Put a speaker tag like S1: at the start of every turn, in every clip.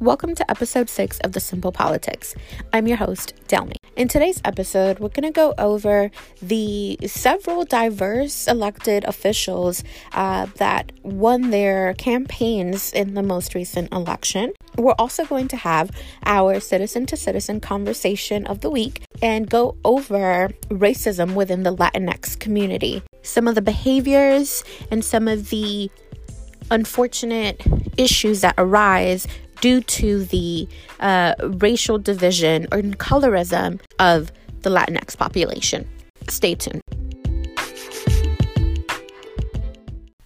S1: Welcome to episode six of The Simple Politics. I'm your host, Delmy. In today's episode, we're going to go over the several diverse elected officials uh, that won their campaigns in the most recent election. We're also going to have our citizen to citizen conversation of the week and go over racism within the Latinx community, some of the behaviors and some of the unfortunate issues that arise due to the uh, racial division or colorism of the Latinx population. Stay tuned.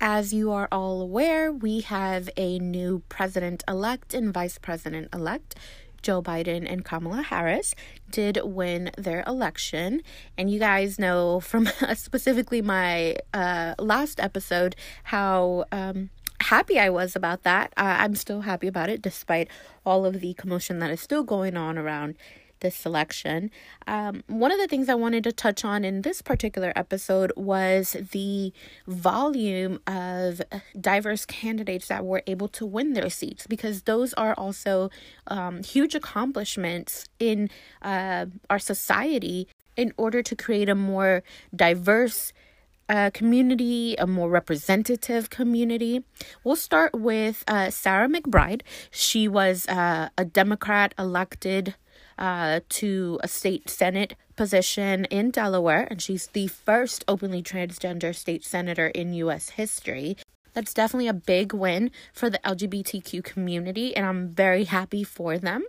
S1: As you are all aware, we have a new president elect and vice president elect. Joe Biden and Kamala Harris did win their election. And you guys know from specifically my uh, last episode how um, happy I was about that. I'm still happy about it, despite all of the commotion that is still going on around this selection. Um, one of the things I wanted to touch on in this particular episode was the volume of diverse candidates that were able to win their seats, because those are also um, huge accomplishments in uh, our society in order to create a more diverse a community, a more representative community. We'll start with uh, Sarah McBride. She was uh, a Democrat elected uh, to a state senate position in Delaware, and she's the first openly transgender state senator in U.S. history. That's definitely a big win for the LGBTQ community, and I'm very happy for them.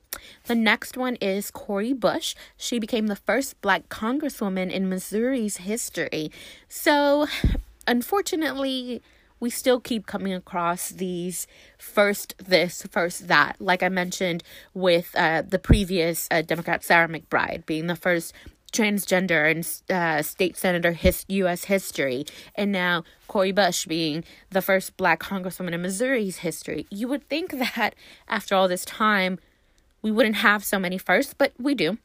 S1: The next one is Cori Bush. She became the first black congresswoman in Missouri's history. So, unfortunately, we still keep coming across these first this, first that. Like I mentioned with uh, the previous uh, Democrat Sarah McBride being the first transgender and uh, state senator his U.S. history, and now Cori Bush being the first black congresswoman in Missouri's history. You would think that after all this time, we wouldn't have so many firsts, but we do.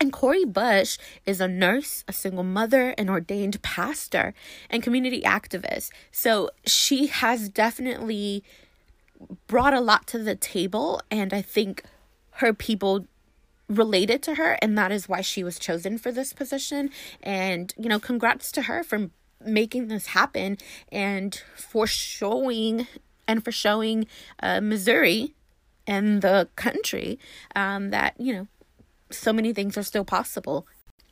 S1: And Cori Bush is a nurse, a single mother, an ordained pastor, and community activist. So she has definitely brought a lot to the table, and I think her people related to her and that is why she was chosen for this position and you know congrats to her for making this happen and for showing and for showing uh, Missouri and the country um, that you know so many things are still possible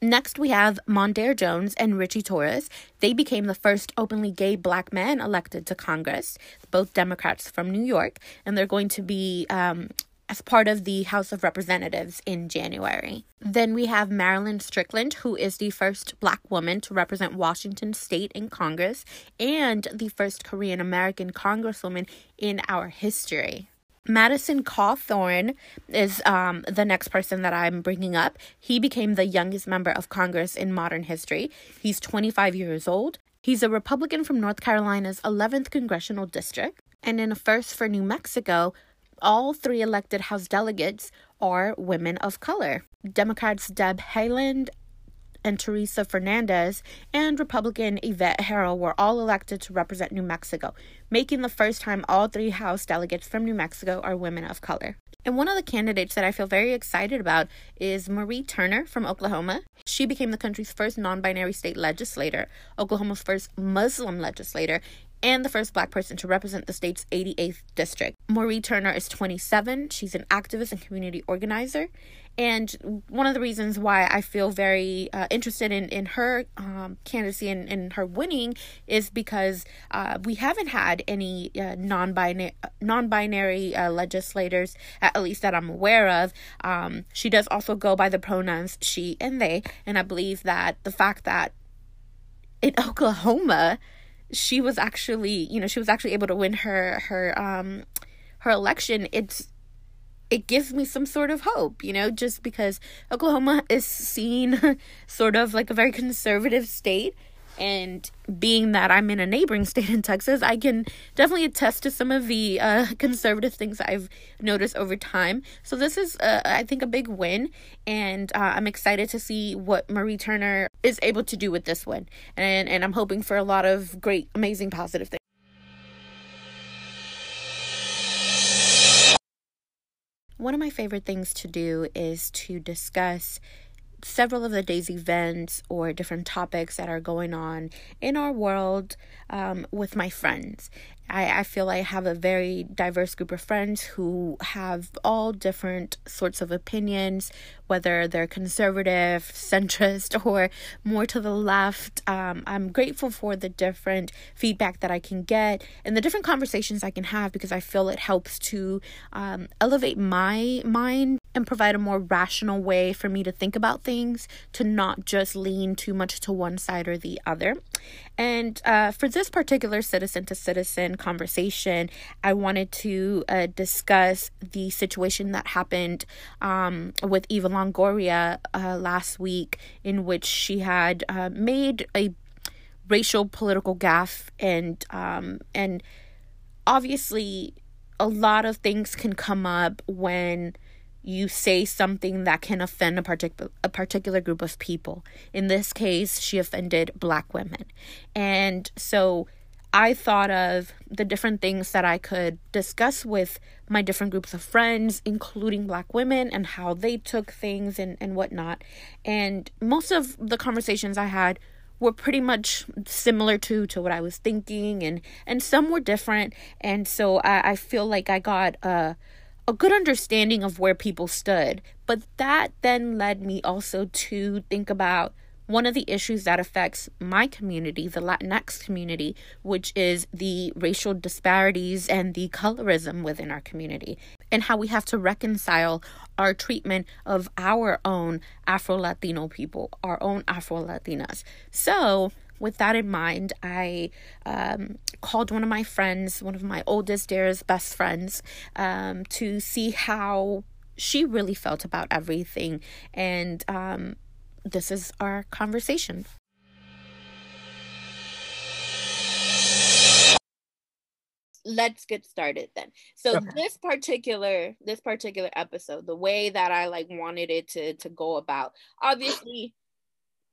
S1: Next, we have Mondaire Jones and Richie Torres. They became the first openly gay black men elected to Congress, both Democrats from New York, and they're going to be um, as part of the House of Representatives in January. Then we have Marilyn Strickland, who is the first black woman to represent Washington state in Congress and the first Korean American congresswoman in our history. Madison Cawthorn is um, the next person that I'm bringing up. He became the youngest member of Congress in modern history. He's 25 years old. He's a Republican from North Carolina's 11th congressional district. And in a first for New Mexico, all three elected House delegates are women of color. Democrats Deb Haaland and Teresa Fernandez and Republican Yvette Herrell were all elected to represent New Mexico, making the first time all three House delegates from New Mexico are women of color. And one of the candidates that I feel very excited about is Mauree Turner from Oklahoma. She became the country's first non binary state legislator, Oklahoma's first Muslim legislator, and the first black person to represent the state's 88th district. Mauree Turner is 27. She's an activist and community organizer. And one of the reasons why I feel very uh, interested in, in her um, candidacy and, and her winning is because uh, we haven't had any uh, non-binary, non-binary uh, legislators, at least that I'm aware of. Um, she does also go by the pronouns she and they. And I believe that the fact that in Oklahoma, she was actually, you know, she was actually able to win her her um her election. It's it gives me some sort of hope, you know, just because Oklahoma is seen sort of like a very conservative state and being that I'm in a neighboring state in Texas, I can definitely attest to some of the uh, conservative things I've noticed over time. So this is, uh, I think, a big win, and uh, I'm excited to see what Mauree Turner is able to do with this win, and and I'm hoping for a lot of great, amazing, positive things. one of my favorite things to do is to discuss several of the day's events or different topics that are going on in our world um, with my friends. I, I feel I have a very diverse group of friends who have all different sorts of opinions, whether they're conservative, centrist, or more to the left. Um, I'm grateful for the different feedback that I can get and the different conversations I can have because I feel it helps to um, elevate my mind and provide a more rational way for me to think about things, to not just lean too much to one side or the other. And uh, for this particular citizen to citizen conversation, I wanted to uh, discuss the situation that happened um, with Eva Longoria uh, last week, in which she had uh, made a racial political gaffe and um, and obviously a lot of things can come up when you say something that can offend a particular a particular group of people. In this case, she offended black women. And so I thought of the different things that I could discuss with my different groups of friends, including black women, and how they took things and, and whatnot. And most of the conversations I had were pretty much similar to to what I was thinking and and some were different. And so I, I feel like I got a a good understanding of where people stood. But that then led me also to think about one of the issues that affects my community, the Latinx community, which is the racial disparities and the colorism within our community, and how we have to reconcile our treatment of our own Afro Latino people, our own Afro Latinas. So, with that in mind, I um, called one of my friends, one of my oldest, dearest, best friends, um, to see how she really felt about everything. And um, this is our conversation. let's get started then so okay. this particular this particular episode the way that i like wanted it to to go about obviously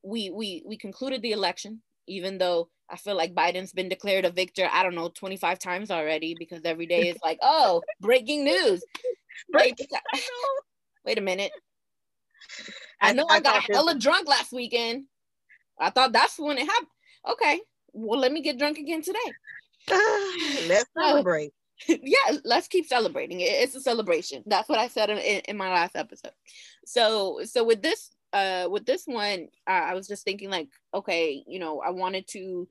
S1: we we we concluded the election even though I feel like Biden's been declared a victor, I don't know, 25 times already because every day is like, oh, breaking news. Wait, wait a minute. I know I, I got hella drunk last weekend. I thought that's when it happened. Okay, well, let me get drunk again today.
S2: let's celebrate.
S1: yeah, let's keep celebrating. It's a celebration. That's what I said in, in my last episode. So, so with this uh with this one uh, i was just thinking like okay you know i wanted to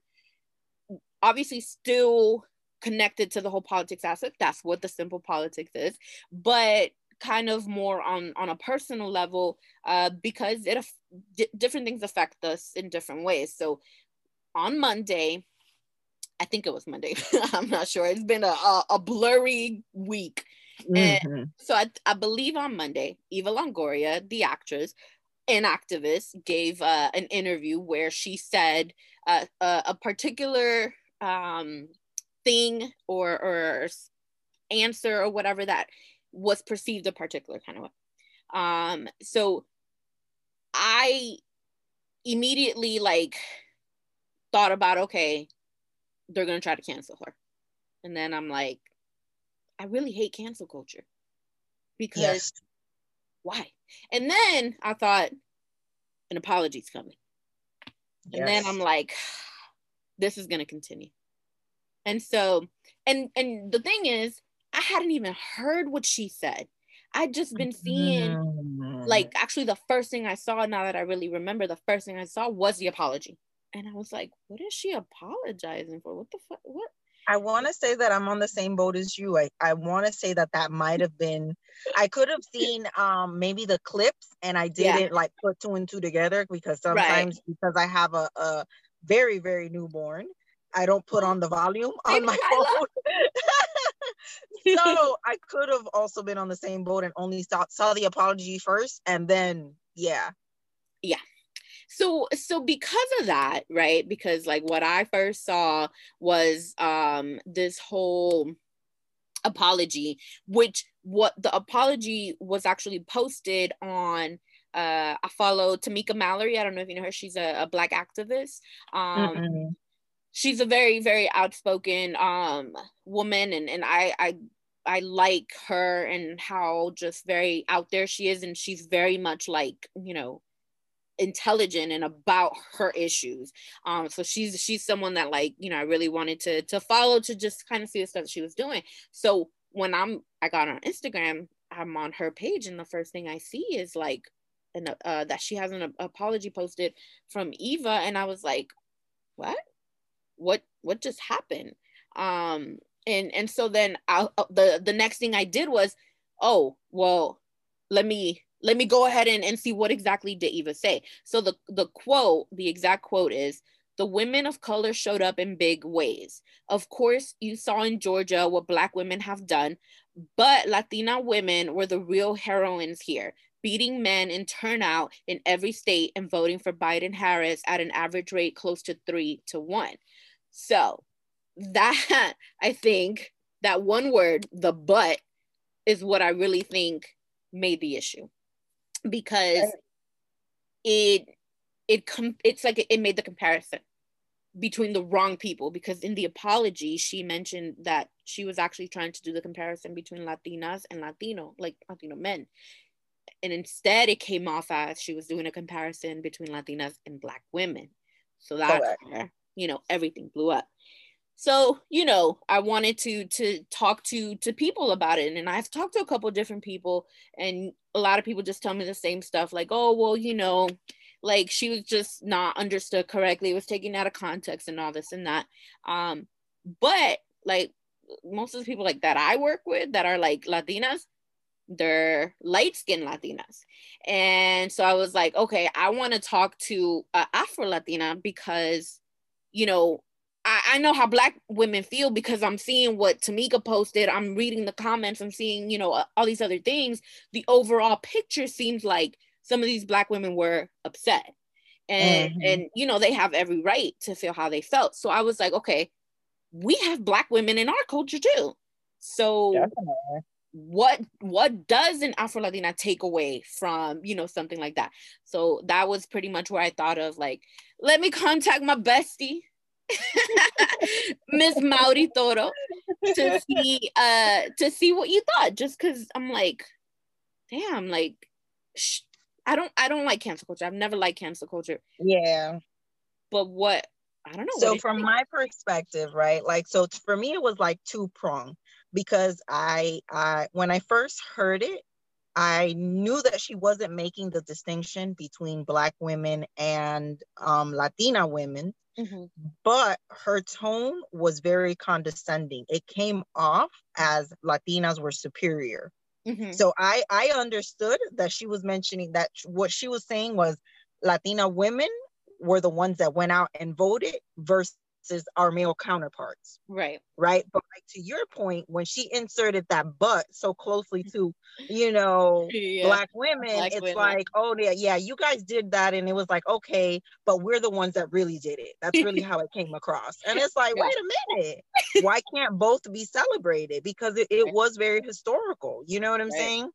S1: obviously still connected to the whole politics aspect that's what the simple politics is but kind of more on on a personal level uh because it d- different things affect us in different ways so on monday i think it was monday i'm not sure it's been a, a, a blurry week mm-hmm. and so I, I believe on monday eva longoria the actress an activist gave uh, an interview where she said uh, a, a, particular um, thing or, or answer or whatever that was perceived a particular kind of way. Um, so I immediately like thought about okay, they're gonna try to cancel her, and then I'm like, I really hate cancel culture because yes why? And then I thought, an apology's coming. And then I'm like, this is gonna continue. And so, and and the thing is, hadn't even heard what she said. I'd just been seeing mm. like actually the first thing I saw now that I really remember, the first thing I saw was the apology. And I was like, what is she apologizing for? What the fuck? What
S2: I want to say that I'm on the same boat as you. I, I want to say that that might have been, I could have seen um maybe the clips and I didn't yeah. like put two and two together because sometimes right. because I have a, a very, very newborn, I don't put on the volume on my phone. So I could have also been on the same boat and only saw, saw the apology first and then, yeah.
S1: Yeah. So so because of that right because like what i first saw was um this whole apology which what the apology was actually posted on uh i follow tamika mallory. I don't know if you know her. She's a, a black activist. Um she's a very very outspoken um woman and and i i I like her and how just very out there she is and she's very much like you know intelligent and about her issues. Um so she's she's someone that like you know i really wanted to to follow to just kind of see the stuff she was doing. So when i'm i got on instagram i'm on her page and the first thing i see is like an uh that she has an apology posted from eva and i was like what what what just happened um and and so then I, uh, the the next thing i did was oh well let me let me go ahead and, and see what exactly did Eva say. So the, the quote, the exact quote is, the women of color showed up in big ways. Of course, you saw in Georgia what Black women have done, but Latina women were the real heroines here, beating men in turnout in every state and voting for Biden Harris at an average rate close to three to one. So, that I think that one word, the but, is what I really think made the issue. Because it it com- it's like it made the comparison between the wrong people. Because in the apology she mentioned that she was actually trying to do the comparison between latinas and latino like latino men. And instead it came off as she was doing a comparison between latinas and black women. So that's where you know everything blew up. So you know i wanted to to talk to to people about it. And i've talked to a couple different people and a lot of people just tell me the same stuff like oh well you know like she was just not understood correctly. It was taken out of context and all this and that. Um but like most of the people like that i work with that are like latinas they're light skinned latinas. And so i was like okay i want to talk to afro latina because you know I, I know how black women feel because I'm seeing what Tamika posted. I'm reading the comments. I'm seeing, you know, all these other things. The overall picture seems like some of these black women were upset. And mm-hmm. and you know, they have every right to feel how they felt. So I was like, okay, we have black women in our culture too. So Definitely. What what does an Afro Latina take away from, you know, something like that? So that was pretty much where I thought of like, let me contact my bestie Miss Mauri Toro to see uh to see what you thought just because I'm like damn like sh- I don't I don't like cancel culture. I've never liked cancel culture.
S2: Yeah.
S1: But what I don't know
S2: so from my perspective right like so for me it was like two prong because I I when I first heard it I knew that she wasn't making the distinction between Black women and um, Latina women, mm-hmm. but her tone was very condescending. It came off as Latinas were superior. Mm-hmm. So I I understood that she was mentioning that what she was saying was Latina women were the ones that went out and voted versus our male counterparts.
S1: Right.
S2: Right. But like to your point, when she inserted that butt so closely to, you know, yeah. black women, black it's women. like, oh yeah, yeah, you guys did that. And it was like, okay, but we're the ones that really did it. That's really how it came across. And it's like, wait a minute. Why can't both be celebrated? Because it, it was very historical. You know what I'm right. saying?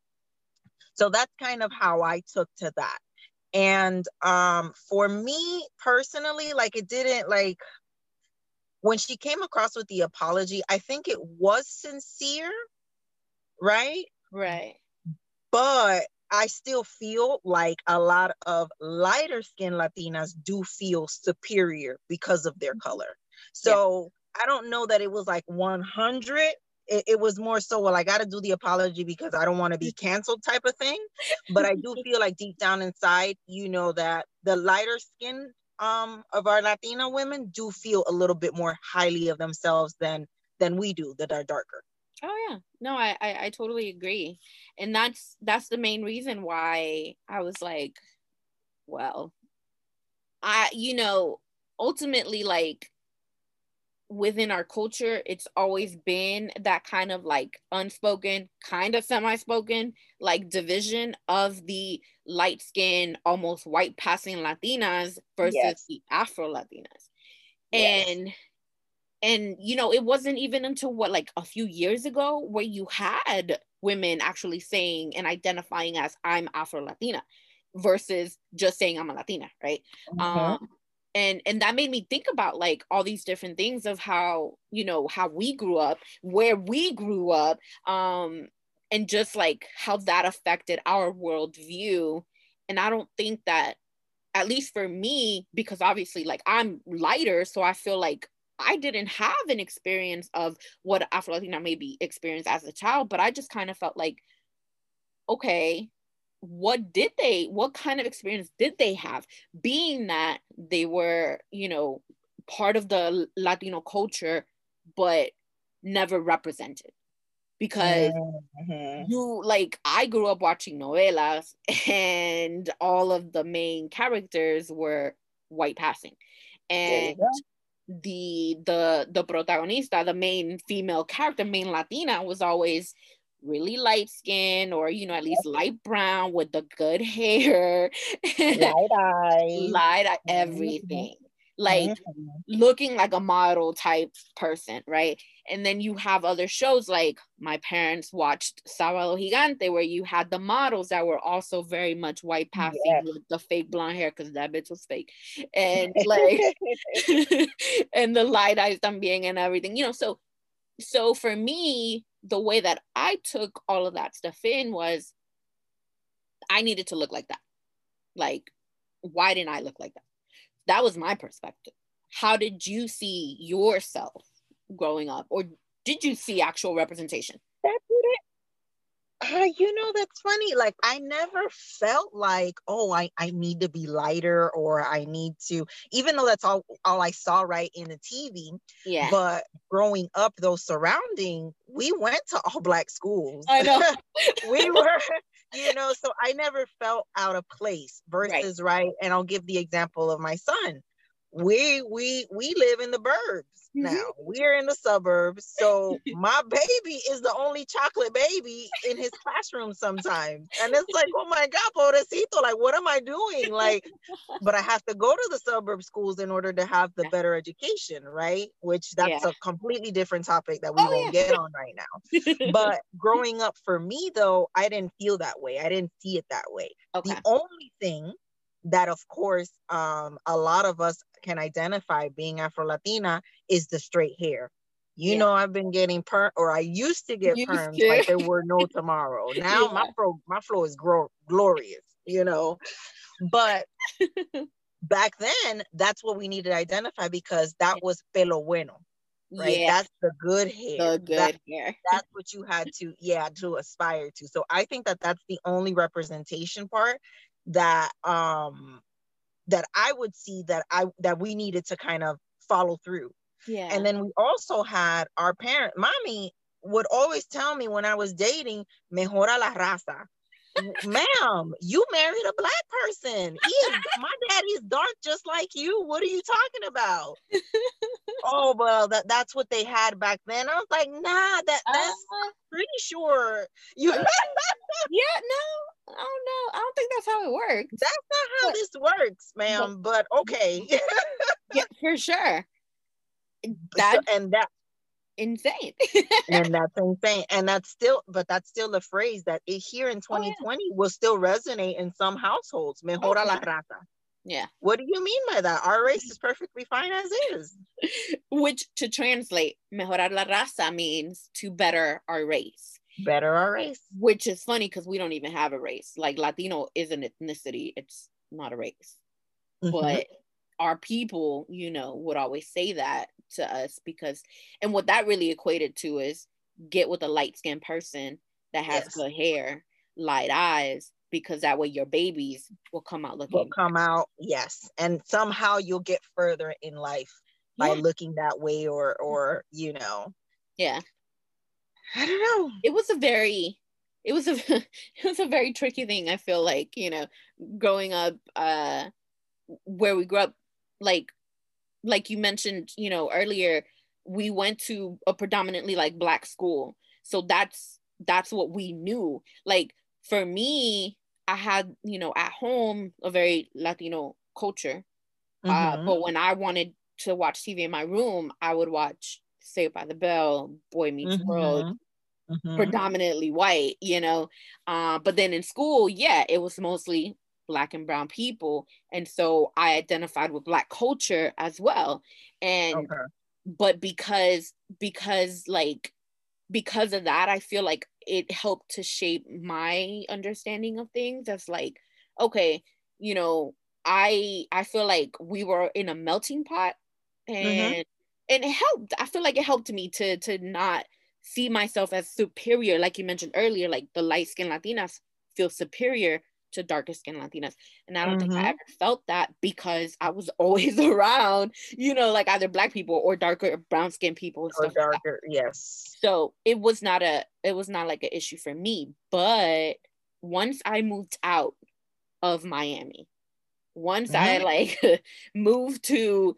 S2: So that's kind of how I took to that. And um, for me personally, like it didn't like when she came across with the apology, I think it was sincere, right?
S1: Right.
S2: But I still feel like a lot of lighter skinned Latinas do feel superior because of their mm-hmm. color. So yeah. I don't know that it was like 100. It, it was more so, well, I got to do the apology because I don't want to be canceled type of thing. But I do feel like deep down inside, you know, that the lighter skinned um, of our Latina women do feel a little bit more highly of themselves than than we do that are darker.
S1: Oh yeah, no, I, I I totally agree, and that's that's the main reason why I was like, well, I you know ultimately like within our culture, it's always been that kind of like unspoken, kind of semi spoken, like division of the light skinned, almost white passing Latinas versus yes. the Afro Latinas. Yes. And and you know, it wasn't even until what like a few years ago where you had women actually saying and identifying as I'm Afro Latina versus just saying I'm a Latina, right? Mm-hmm. Um, and and that made me think about like all these different things of how you know how we grew up where we grew up um and just like how that affected our worldview. And i don't think that at least for me because obviously like i'm lighter so i feel like I didn't have an experience of what Afro Latina maybe experienced as a child, but I just kind of felt like, okay, what did they, what kind of experience did they have? Being that they were, you know, part of the Latino culture, but never represented. Because mm-hmm. you like, I grew up watching novelas, and all of the main characters were white passing. And the the the protagonista, the main female character, main Latina, was always really light skin or you know at least light brown with the good hair light eye light eye everything like mm-hmm. looking like a model type person, right? And then you have other shows like my parents watched Sábado Gigante, where you had the models that were also very much white passing yes. with the fake blonde hair because that bitch was fake, and like, and the light eyes también and everything, you know. So, so for me, the way that I took all of that stuff in was, I needed to look like that. Like, why didn't I look like that? that was my perspective how did you see yourself growing up or did you see actual representation that's it
S2: uh, you know that's funny like i never felt like oh I, I need to be lighter or i need to even though that's all all i saw right in the tv yeah but growing up those surrounding we went to all black schools i know we were you know, so I never felt out of place versus right. right. And I'll give the example of my son. We we we live in the burbs now. Mm-hmm. We're in the suburbs. So my baby is the only chocolate baby in his classroom sometimes. And it's like, oh my God, pobrecito, like what am I doing? Like, but I have to go to the suburb schools in order to have the better education, right? Which that's yeah. a completely different topic that we oh, won't yeah. get on right now. but growing up for me though, I didn't feel that way. I didn't see it that way. Okay. The only thing that of course um, a lot of us can identify being Afro Latina is the straight hair. You yeah. know, I've been getting per or I used to get used perms to. like there were no tomorrow. Now yeah. my fro my flow is gro- glorious, you know. But back then, that's what we needed to identify because that was pelo bueno. Right. Yeah. That's the good hair. The good that, hair. That's what you had to, yeah, to aspire to. So I think that that's the only representation part that um that I would see that I that we needed to kind of follow through. Yeah. And then we also had our parent, mommy would always tell me when I was dating, mejora la raza. Ma'am, you married a black person. He is, my daddy is dark just like you. What are you talking about? oh well, that, that's what they had back then. I was like, nah, that that's uh, pretty sure you
S1: Yeah, no, Oh know. I don't think that's how it works.
S2: That's not how but, this works, ma'am. But, but okay.
S1: yeah, for sure.
S2: That so, and that
S1: insane.
S2: and that's insane. And that's still, but that's still a phrase that it, here in 2020 oh, yeah. will still resonate in some households. Mejora okay. la raza. Yeah. What do you mean by that? Our race is perfectly fine as is.
S1: Which to translate, mejorar la raza means to better our race
S2: better our race.
S1: Which is funny because we don't even have a race. Like Latino is an ethnicity, it's not a race. Mm-hmm. But our people, you know, would always say that to us because, and what that really equated to is get with a light skinned person that has yes. good hair, light eyes, because that way your babies will come out looking.
S2: Will come out, yes, and somehow you'll get further in life by yeah. looking that way, or or you know,
S1: yeah.
S2: I don't know.
S1: It was a very it was a it was a very tricky thing i feel like you know growing up uh where we grew up like like you mentioned you know earlier we went to a predominantly like black school so that's that's what we knew like for me i had you know at home a very latino culture uh, mm-hmm. uh, but when i wanted to watch tv in my room i would watch Saved by the Bell, Boy Meets mm-hmm. World, mm-hmm. predominantly white, you know. Uh, but then in school, yeah, it was mostly black and brown people and so i identified with black culture as well and okay. but because because like because of that i feel like it helped to shape my understanding of things as like okay you know i i feel like we were in a melting pot mm-hmm. and. And it helped i feel like it helped me to to not see myself as superior like you mentioned earlier like the light skinned latinas feel superior to darker skinned Latinas. And I don't mm-hmm. think I mm-hmm. ever felt that because I was always around, you know, like either black people or darker brown skinned people.
S2: or darker, like yes.
S1: So it was not a it was not like an issue for me. But once I moved out of Miami, once mm-hmm. I like moved to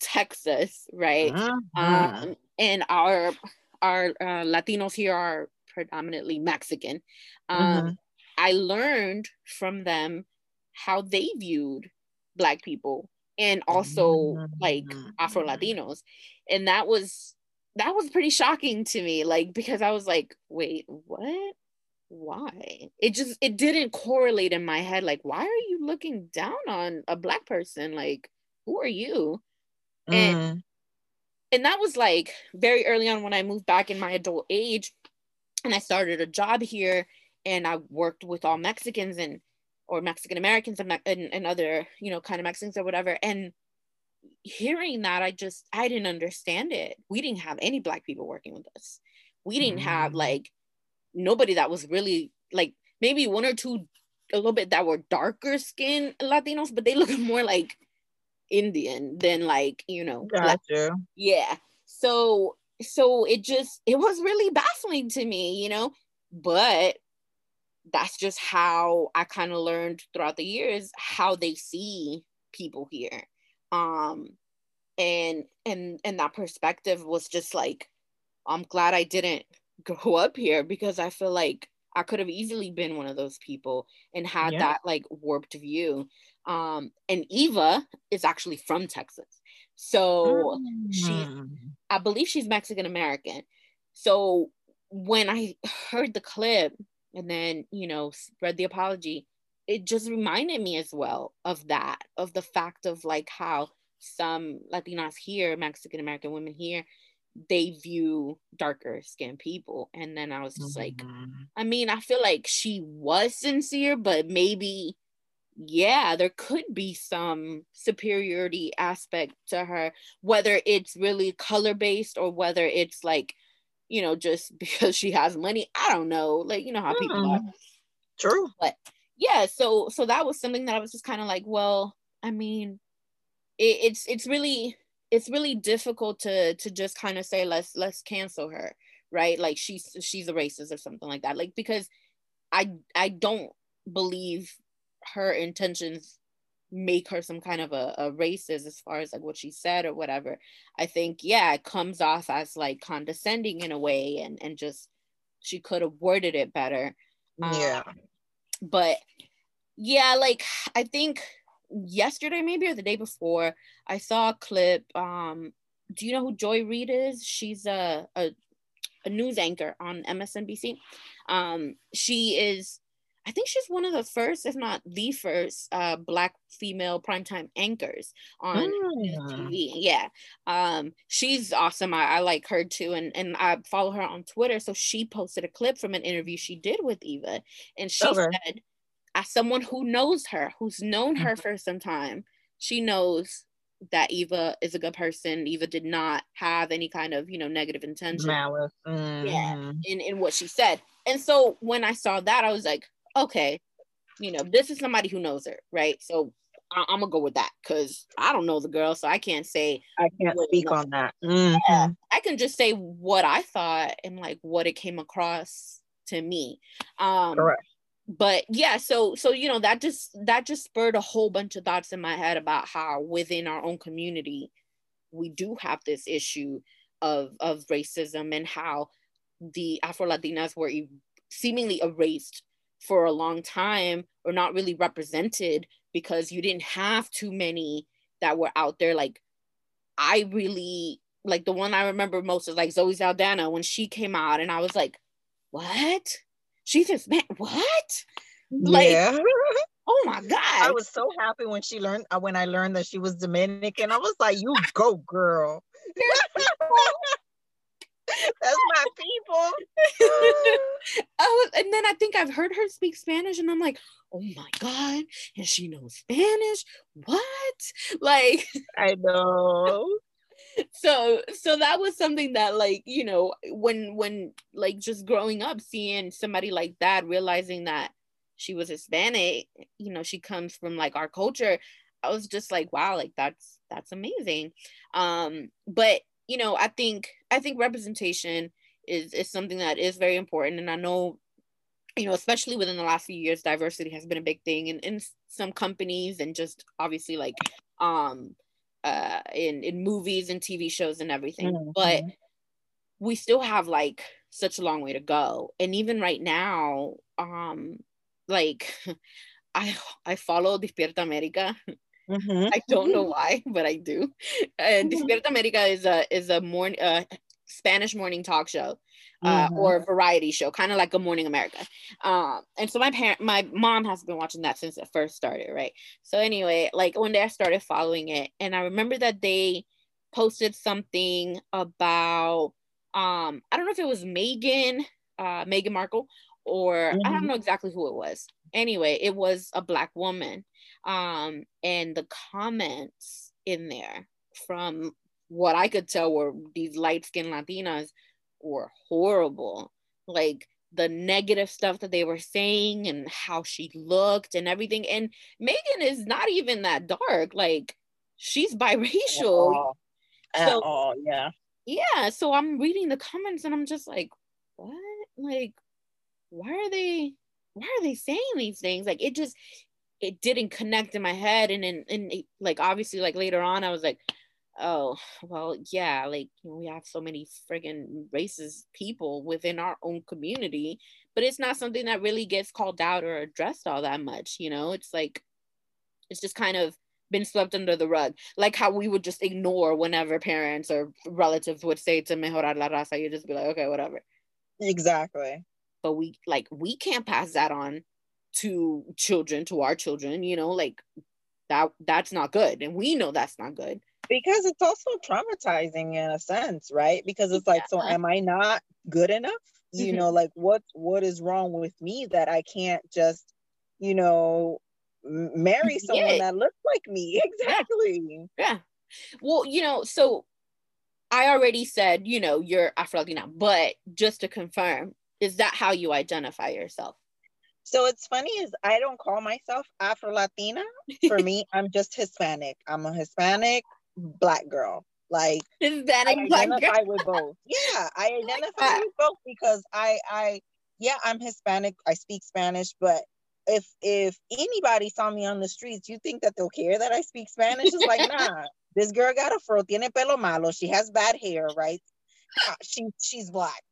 S1: Texas, right? Mm-hmm. Um, and our our uh, Latinos here are predominantly Mexican. Um, mm-hmm. I learned from them how they viewed black people and also mm-hmm. like Afro Latinos. And that was that was pretty shocking to me like because I was like, wait, what? Why? It just it didn't correlate in my head like why are you looking down on a black person? Like who are you? Mm. And and that was like very early on when I moved back in my adult age and I started a job here and I worked with all Mexicans and or Mexican Americans and, and, and other you know kind of Mexicans or whatever and hearing that I just I didn't understand it we didn't have any black people working with us we didn't mm-hmm. have like nobody that was really like maybe one or two a little bit that were darker skin Latinos but they look more like Indian than like you know
S2: gotcha.
S1: yeah so so it just it was really baffling to me you know but that's just how I kind of learned throughout the years how they see people here. Um and and and that perspective was just like I'm glad I didn't grow up here because I feel like I could have easily been one of those people and had yeah. that like warped view. Um and Eva is actually from Texas. So mm. she I believe she's Mexican American. So when I heard the clip and then you know read the apology it just reminded me as well of that of the fact of like how some latinas here mexican american women here they view darker skinned people and then i was just mm-hmm. like i mean i feel like she was sincere but maybe yeah there could be some superiority aspect to her whether it's really color based or whether it's like you know, just because she has money. I don't know. Like, you know how people are.
S2: Hmm. True.
S1: But yeah, so so that was something that I was just kind of like, well, I mean, it, it's it's really it's really difficult to to just kind of say let's let's cancel her, right? Like she's she's a racist or something like that. Like because I I don't believe her intentions make her some kind of a, a racist as far as like what she said or whatever i think yeah it comes off as like condescending in a way and and just she could have worded it better
S2: yeah um,
S1: but yeah like i think yesterday maybe or the day before i saw a clip um do you know who joy reid is she's a, a, a news anchor on msnbc um she is I think she's one of the first, if not the first, uh, black female primetime anchors on. TV. Yeah, um, she's awesome. I, I, like her too, and and I follow her on Twitter. So she posted a clip from an interview she did with Eva, and she said, as someone who knows her, who's known her mm-hmm. for some time, she knows that Eva is a good person. Eva did not have any kind of, you know, negative intention.
S2: Malice.
S1: Mm-hmm. Yeah. In, in what she said. And so when I saw that, I was like, okay, you know, this is somebody who knows her, right? So I- am gonna go with that because I don't know the girl, so I can't say.
S2: I can't speak on that. Mm-hmm.
S1: Yeah, I can just say what I thought and like what it came across to me. Um, Correct. But yeah, so so you know that just that just spurred a whole bunch of thoughts in my head about how within our own community we do have this issue of of racism and how the Afro Latinas were seemingly erased for a long time or not really represented because you didn't have too many that were out there. Like i really like the one i remember most is like zoe saldana when she came out and i was like what she's just man what like yeah. Oh my god!
S2: I was so happy when she learned uh, when I learned that she was Dominican. I was like, "You go, girl." That's my people.
S1: oh, and then I think I've heard her speak Spanish, and I'm like, oh my god, and she knows Spanish. What? Like,
S2: I know.
S1: So, so that was something that, like, you know, when when like just growing up, seeing somebody like that, realizing that she was Hispanic, you know, she comes from like our culture. I was just like, wow, like that's that's amazing. Um, but you know, I think I think representation is is something that is very important, and I know, you know, especially within the last few years, diversity has been a big thing in in some companies, and just obviously like um uh in in movies and TV shows and everything, mm-hmm. but we still have like such a long way to go, and even right now, um, like. I I follow Despierta America Mm-hmm. I don't know why, but I do. And mm-hmm. Despierta America is a is a morning uh, Spanish morning talk show. Uh, mm-hmm. or variety show, kind of like Good Morning America. Um, and so my parent, my mom has been watching that since it first started, right? So anyway, like one day I started following it, and I remember that they posted something about um, I don't know if it was Meghan, uh, Meghan Markle, or mm-hmm. I don't mm-hmm. know exactly who it was. Anyway, it was a black woman, um, and the comments in there from what I could tell were these light skinned Latinas were horrible. Like the negative stuff that they were saying and how she looked and everything. And Meghan is not even that dark. Like she's biracial. At all.
S2: At so, all, yeah.
S1: Yeah. So I'm reading the comments and I'm just like, what? Like, why are they why are they saying these things? Like it just it didn't connect in my head and then and, and like obviously like later on i was like oh well yeah like we have so many friggin racist people within our own community but it's not something that really gets called out or addressed all that much you know? It's like it's just kind of been swept under the rug like how we would just ignore whenever parents or relatives would say to mejorar la raza you just be like okay whatever.
S2: Exactly.
S1: But we like we can't pass that on to children to our children you know? Like that that's not good and we know that's not good
S2: because it's also traumatizing in a sense right because it's like yeah. so am i not good enough you mm-hmm. know like what what is wrong with me that i can't just you know marry someone yeah. that looks like me exactly
S1: yeah. yeah well you know so i already said you know you're afro latina but just to confirm is that how you identify yourself
S2: so it's funny is I don't call myself Afro Latina. For me, I'm just Hispanic. I'm a Hispanic black girl. Like Hispanic I identify with both. Yeah, I identify with both because I I yeah, I'm Hispanic. I speak Spanish, but if if anybody saw me on the streets, you think that they'll care that I speak Spanish? It's like, nah, this girl got a fro, tiene pelo malo, she has bad hair, right? Uh, she she's black.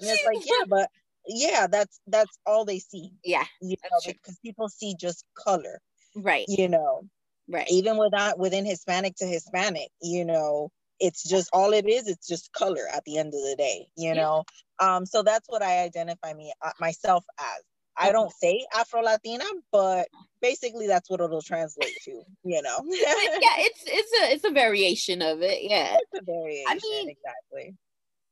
S2: And it's like, yeah, but yeah that's that's all they see
S1: yeah
S2: you know, because people see just color
S1: right
S2: you know
S1: right
S2: even without within hispanic to hispanic you know it's just all it is it's just color at the end of the day you yeah. know um so that's what i identify me uh, myself as I don't say Afro Latina, but basically that's what it'll translate to, you know.
S1: yeah, it's it's a it's a variation of it. Yeah.
S2: It's a variation. I mean, exactly.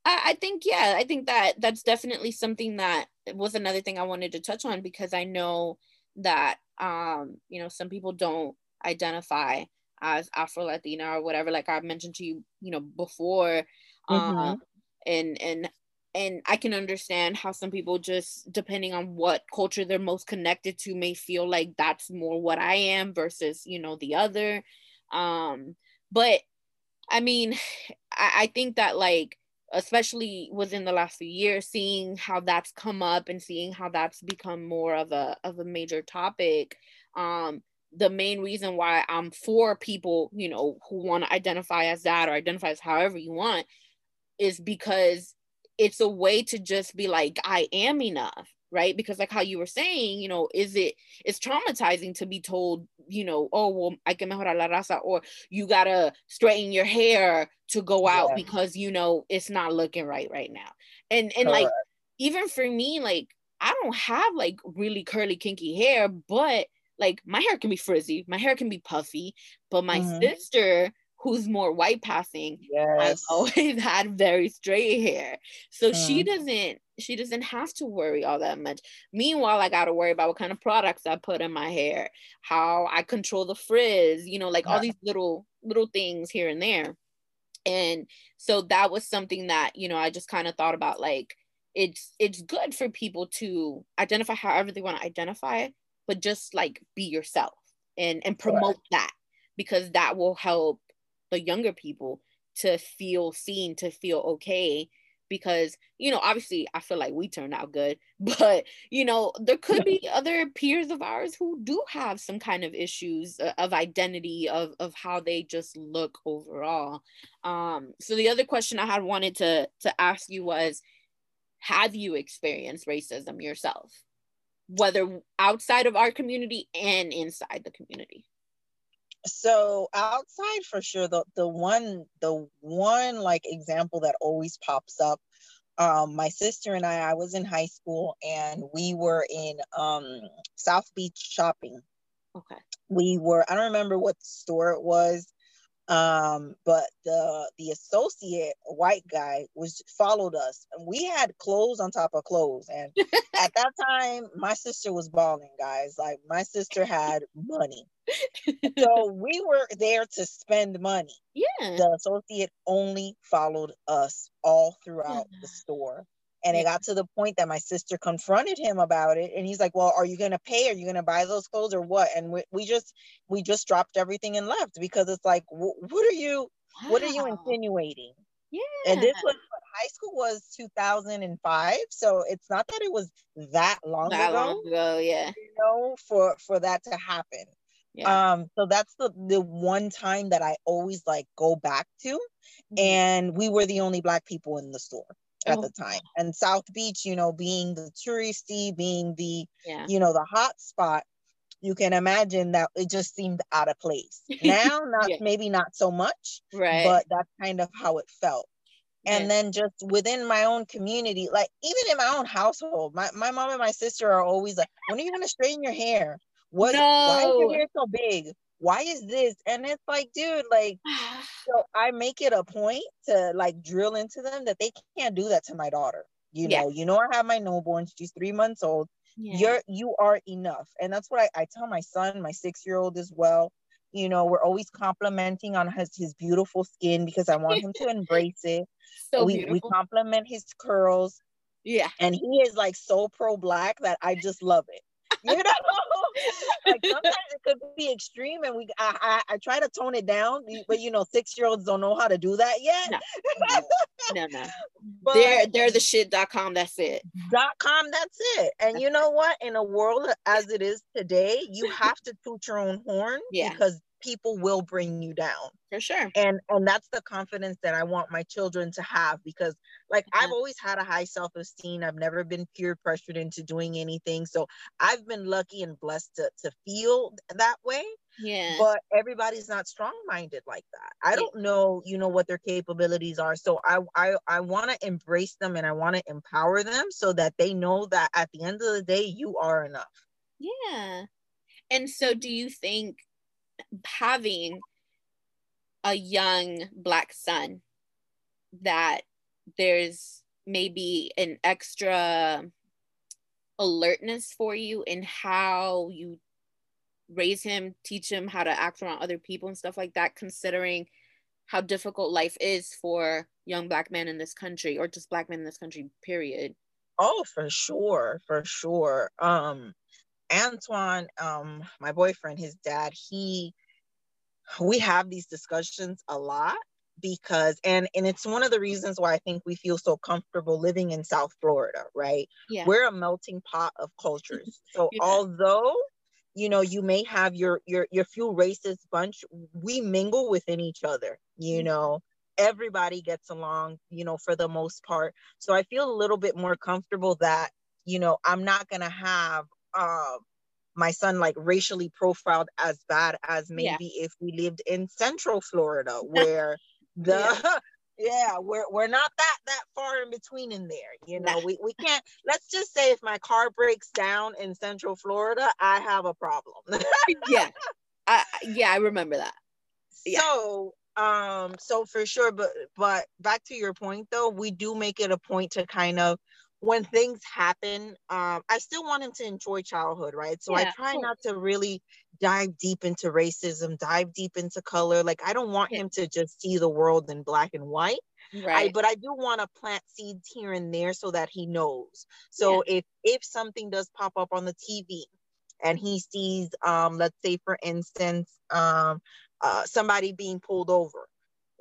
S1: I, I think yeah, I think that that's definitely something that was another thing I wanted to touch on because I know that um, you know, some people don't identify as Afro Latina or whatever, like I've mentioned to you, you know, before. Mm-hmm. Um, and and and I can understand how some people just depending on what culture they're most connected to may feel like that's more what I am versus, you know, the other. Um, but I mean, I, I think that like especially within the last few years seeing how that's come up and seeing how that's become more of a of a major topic um the main reason why i'm for people you know who want to identify as that or identify as however you want is because it's a way to just be like i am enough right because like how you were saying you know is it it's traumatizing to be told you know oh well i can mejorar la raza or you gotta straighten your hair to go out yeah. because you know it's not looking right right now and and Correct. like even for me like i don't have like really curly kinky hair but like my hair can be frizzy, my hair can be puffy, but my mm-hmm. sister who's more white passing yes. has always had very straight hair. So mm. she doesn't she doesn't have to worry all that much. Meanwhile, I gotta worry about what kind of products I put in my hair, how I control the frizz, you know, like yeah. all these little little things here and there. And so that was something that, you know, I just kind of thought about like it's it's good for people to identify however they want to identify, but just like be yourself and and promote that because that will help the younger people to feel seen, to feel okay. Because, you know, obviously I feel like we turned out good, but, you know, there could be other peers of ours who do have some kind of issues uh, of identity, of, of how they just look overall. Um, so the other question I had wanted to, to ask you was, have you experienced racism yourself? Whether outside of our community and inside the community.
S2: So outside for sure the the one the one like example that always pops up um my sister and i i was in high school and we were in um south beach shopping.
S1: Okay.
S2: We were i don't remember what store it was um but the the associate white guy was followed us and we had clothes on top of clothes and at that time my sister was balling guys like my sister had money. So we were there to spend money.
S1: Yeah.
S2: The associate only followed us all throughout the store and it got to the point that my sister confronted him about it. And he's like, well, are you going to pay? Are you going to buy those clothes or what? And we, we just, we just dropped everything and left because it's like, what are you, wow. what are you insinuating?
S1: Yeah.
S2: And this was, high school was 2005. So it's not that it was that long that ago. long
S1: ago. Yeah.
S2: You know, for, for that to happen. Yeah. Um, so that's the the one time that I always like go back to. Mm-hmm. And we were the only black people in the store at oh. the time. And South Beach, you know, being the touristy, being the, yeah. you know, the hot spot, you can imagine that it just seemed out of place. Now, not yeah. maybe not so much,
S1: right?
S2: But that's kind of how it felt. And then just within my own community, like even in my own household, my, my mom and my sister are always like, when are you gonna straighten your hair? What no. why is your hair so big? Why is this? And it's like, dude, like, so I make it a point to like drill into them that they can't do that to my daughter. You know, you know, I have my newborn, she's three months old. Yeah. You're you are enough. And that's what I, I tell my son, my six-year-old as well. You know, we're always complimenting on his, his beautiful skin because I want him to embrace it. So we, we compliment his curls.
S1: Yeah.
S2: And he is like so pro black that I just love it. You know? like sometimes it could be extreme and we I, I, I try to tone it down but you know six year olds don't know how to do that yet
S1: no no, no. But, they're they're the shit.com that's it
S2: dot com that's it and you know what in a world as it is today you have to toot your own horn
S1: yeah.
S2: because people will bring you down.
S1: For sure.
S2: And and that's the confidence that i want my children to have because like mm-hmm. i've always had a high self-esteem. I've never been peer pressured into doing anything. So i've been lucky and blessed to, to feel that way.
S1: Yeah.
S2: But everybody's not strong-minded like that. I don't know you know what their capabilities are. So i i, I want to embrace them and i want to empower them so that they know that at the end of the day you are enough.
S1: Yeah. And so do you think having a young black son that there's maybe an extra alertness for you in how you raise him, teach him how to act around other people and stuff like that, considering how difficult life is for young black men in this country or just black men in this country, period.
S2: Oh, for sure, for sure. Um, Antoine, um, my boyfriend, his dad, he we have these discussions a lot because and and it's one of the reasons why I think we feel so comfortable living in South Florida, right?
S1: Yeah.
S2: We're a melting pot of cultures. So yeah. although you know you may have your your your few racist bunch, we mingle within each other, you mm-hmm. know. Everybody gets along, you know, for the most part. So I feel a little bit more comfortable that, you know, I'm not gonna have um my son like racially profiled as bad as maybe yeah. if we lived in central Florida where the yeah. yeah we're we're not that that far in between in there you know we, we can't let's just say if my car breaks down in central florida i have a problem
S1: yeah I, yeah i remember that
S2: yeah. so um so for sure but but back to your point though we do make it a point to kind of when things happen um i still want him to enjoy childhood right so yeah, i try not to really dive deep into racism, dive deep into color. Like I don't want him to just see the world in black and white. Right. I, but I do want to plant seeds here and there so that he knows. So yeah. if if something does pop up on the TV and he sees um let's say for instance um uh, somebody being pulled over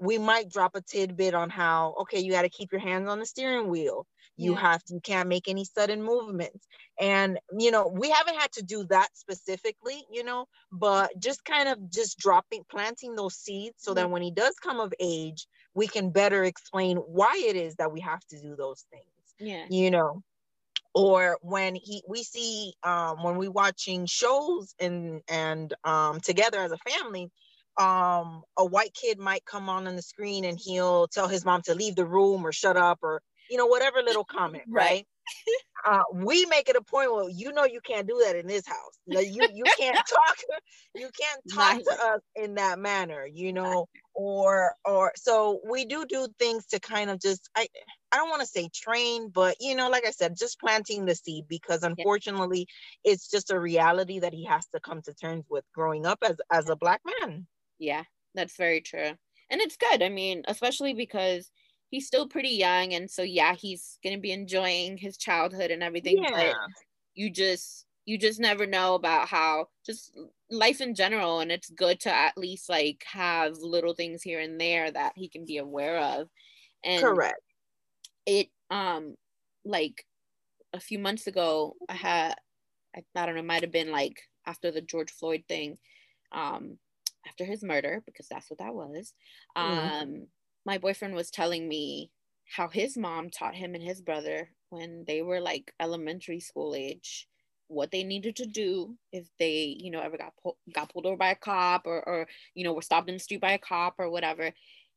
S2: we might drop a tidbit on how okay you got to keep your hands on the steering wheel. You yeah. have to, you can't make any sudden movements. And you know we haven't had to do that specifically you know but just kind of just dropping planting those seeds so that when he does come of age we can better explain why it is that we have to do those things
S1: yeah.
S2: you know. Or when he we see um when we watching shows and and um together as a family um a white kid might come on on the screen and he'll tell his mom to leave the room or shut up or you know, whatever little comment, right? uh, we make it a point where you know you can't do that in this house. Like you you can't talk you can't talk nice. to us in that manner, you know, or or so we do do things to kind of just I I don't want to say train, but you know, like I said, just planting the seed because unfortunately yeah. it's just a reality that he has to come to terms with growing up as as a black man.
S1: Yeah, that's very true. And it's good. I mean, especially because he's still pretty young and so yeah he's gonna be enjoying his childhood and everything yeah. but you just you just never know about how just life in general and it's good to at least like have little things here and there that he can be aware of and
S2: correct
S1: it um like a few months ago i had i, I don't know it might have been like after the george floyd thing um after his murder because that's what that was. Mm-hmm. um my boyfriend was telling me how his mom taught him and his brother when they were like elementary school age what they needed to do if they you know ever got pulled got pulled over by a cop or or you know were stopped in the street by a cop or whatever.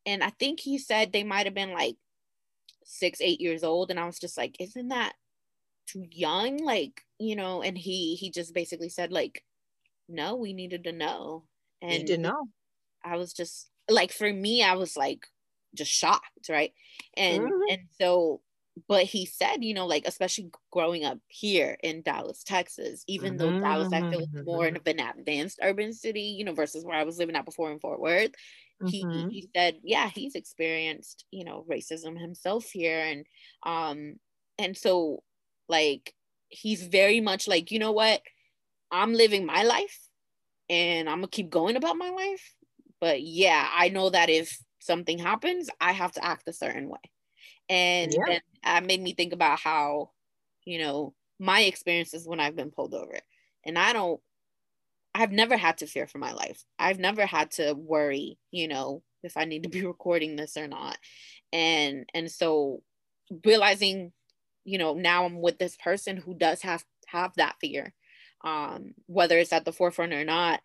S1: And i think he said they might have been like six eight years old. And i was just like isn't that too young? Like you know and he he just basically said like no we needed to know
S2: and Need to know
S1: i was just like for me i was like just shocked, right? And mm-hmm. and so but he said, you know, like especially growing up here in Dallas, Texas, even mm-hmm. though Dallas I feel more mm-hmm. of an advanced urban city, you know, versus where I was living at before in Fort Worth. Mm-hmm. He he said, yeah, he's experienced, you know, racism himself here. And um, and so like he's very much like, you know what, I'm living my life and I'm gonna keep going about my life. But yeah, I know that if something happens, I have to act a certain way. And yeah. then that made me think about how, you know, my experiences when I've been pulled over. And I don't, I've never had to fear for my life. I've never had to worry, you know, if I need to be recording this or not. And and so realizing, you know, now I'm with this person who does have have that fear, um, whether it's at the forefront or not,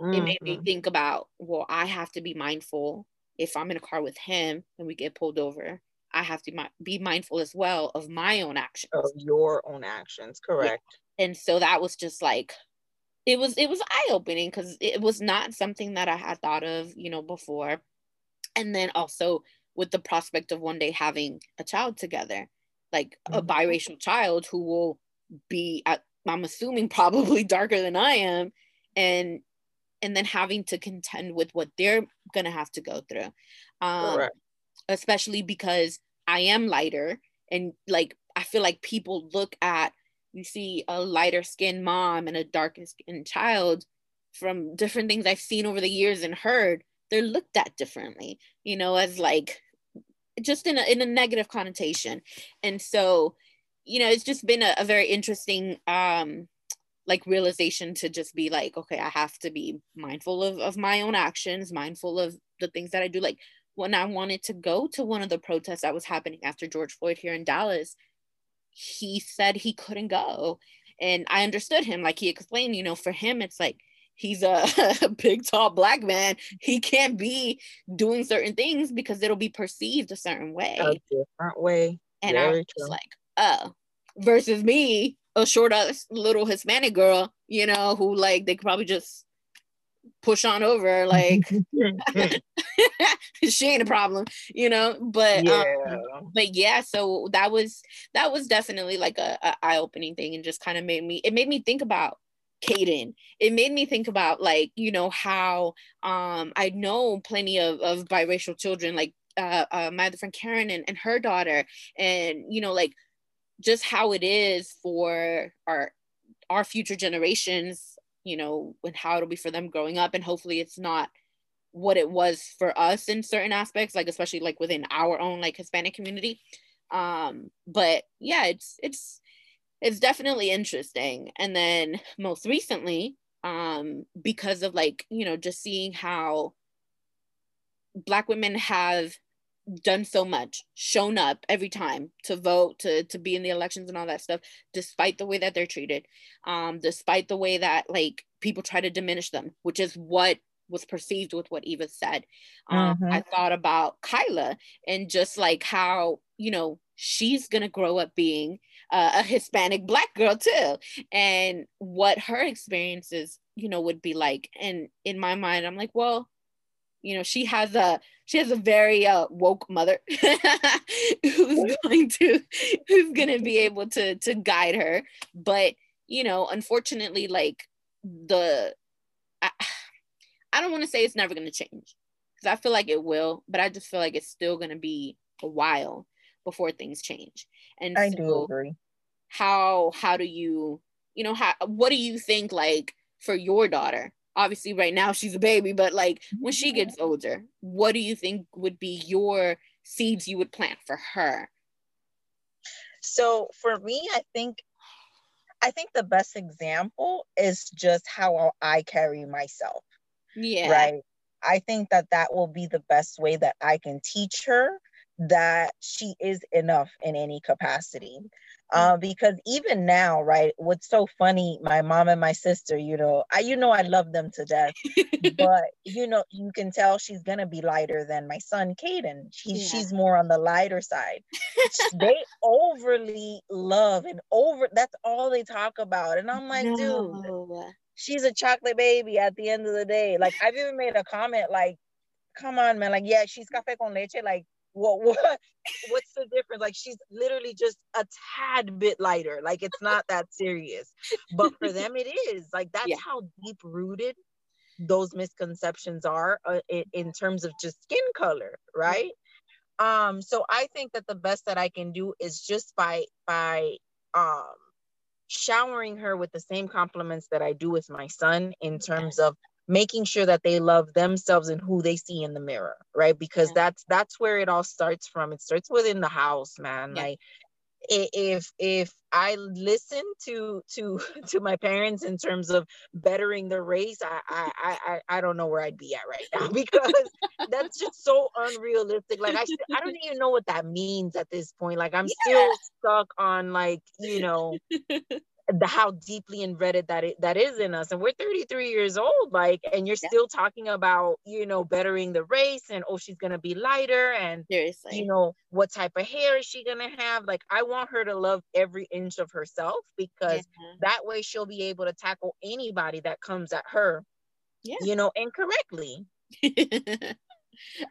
S1: mm-hmm. it made me mm-hmm. think about, well, I have to be mindful if I'm in a car with him and we get pulled over, I have to be mindful as well of my own actions.
S2: Of your own actions, correct.
S1: Yeah. And so that was just like, it was it was eye opening because it was not something that I had thought of, you know, before. And then also with the prospect of one day having a child together, like mm-hmm. a biracial child who will be, at, I'm assuming, probably darker than I am, and and then having to contend with what they're gonna have to go through um Correct. especially because i am lighter and like i feel like people look at you see a lighter skinned mom and a darker skinned child from different things i've seen over the years and heard they're looked at differently you know as like just in a, in a negative connotation and so you know it's just been a, a very interesting um like realization to just be like okay i have to be mindful of, of my own actions mindful of the things that i do. Like when i wanted to go to one of the protests that was happening after george floyd here in dallas he said he couldn't go. And i understood him. Like he explained you know for him it's like he's a, a big tall black man. He can't be doing certain things because it'll be perceived a certain way.
S2: A different way.
S1: And Very i was true. like oh versus me a short little hispanic girl you know who like they could probably just push on over like she ain't a problem you know but um, yeah. Um, but yeah so that was that was definitely like a, a eye-opening thing and just kind of made me it made me think about Caden. It made me think about like, you know, how um I know plenty of, of biracial children, like uh, uh my other friend Karen and, and her daughter, and you know, like just how it is for our our future generations you know and how it'll be for them growing up. And hopefully it's not what it was for us in certain aspects like especially like within our own like hispanic community. Um but yeah it's it's it's definitely interesting. And then most recently um because of like you know just seeing how black women have done so much, shown up every time to vote, to to be in the elections and all that stuff, despite the way that they're treated, um, despite the way that like people try to diminish them, which is what was perceived with what Eva said. Um, mm-hmm. I thought about Kyla and just like how you know she's gonna grow up being uh, a Hispanic black girl too, and what her experiences you know would be like. And in my mind, I'm like, well, you know she has a she has a very uh, woke mother who's going to who's going to be able to to guide her. But you know unfortunately like the i, I don't want to say it's never going to change because i feel like it will but i just feel like it's still going to be a while before things change. And
S2: i so do agree.
S1: how how do you you know how what do you think like for your daughter obviously right now she's a baby but like when she mm-hmm. gets older what do you think would be your seeds you would plant for her?
S2: So for me i think i think the best example is just how i carry myself yeah. right? I think that that will be the best way that i can teach her that she is enough in any capacity uh, because even now, right, what's so funny, my mom and my sister, you know, I you know I love them to death, but you know, you can tell she's gonna be lighter than my son Caden. She's yeah. she's more on the lighter side. they overly love and over that's all they talk about. And I'm like, no. dude, she's a chocolate baby at the end of the day. Like I've even made a comment like, come on, man, like, yeah, she's cafe con leche, like what what what's the difference like she's literally just a tad bit lighter. Like it's not that serious. But for them it is. Like that's yeah. how deep rooted those misconceptions are uh, in, in, terms of just skin color right? Um so i think that the best that i can do is just by by um showering her with the same compliments that i do with my son in terms of making sure that they love themselves and who they see in the mirror right because yeah. that's that's where it all starts from it starts within the house man yeah. like if if i listen to to to my parents in terms of bettering the race I, I i i don't know where i'd be at right now because that's just so unrealistic like i i don't even know what that means at this point like i'm yeah. still stuck on like you know the how deeply embedded that it, that is in us and we're 33 years old like and you're yeah. still talking about you know bettering the race and oh she's gonna be lighter and Seriously. you know what type of hair is she gonna have like i want her to love every inch of herself because yeah. that way she'll be able to tackle anybody that comes at her yeah. you know incorrectly and,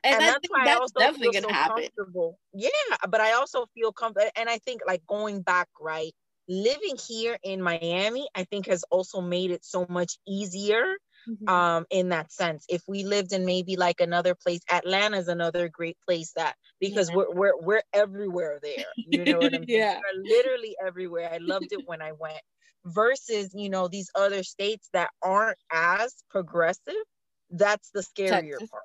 S2: and that's why that's I also definitely feel so happen. comfortable. Yeah, but I also feel comfortable, and I think like going back, right? Living here in Miami, I think has also made it so much easier mm-hmm. um, in that sense. If we lived in maybe like another place, Atlanta is another great place that because yeah. we're, we're we're everywhere there. You know what I mean? yeah. We're literally everywhere. I loved it when I went. Versus, you know, these other states that aren't as progressive. That's the scarier Texas. part,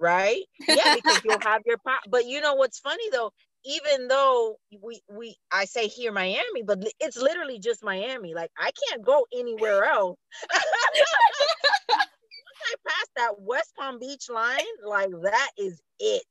S2: right? Yeah, because you'll have your pop. But you know what's funny though? Even though we we I say here Miami, but it's literally just Miami. Like I can't go anywhere else. Once I pass that West Palm Beach line, like that is it.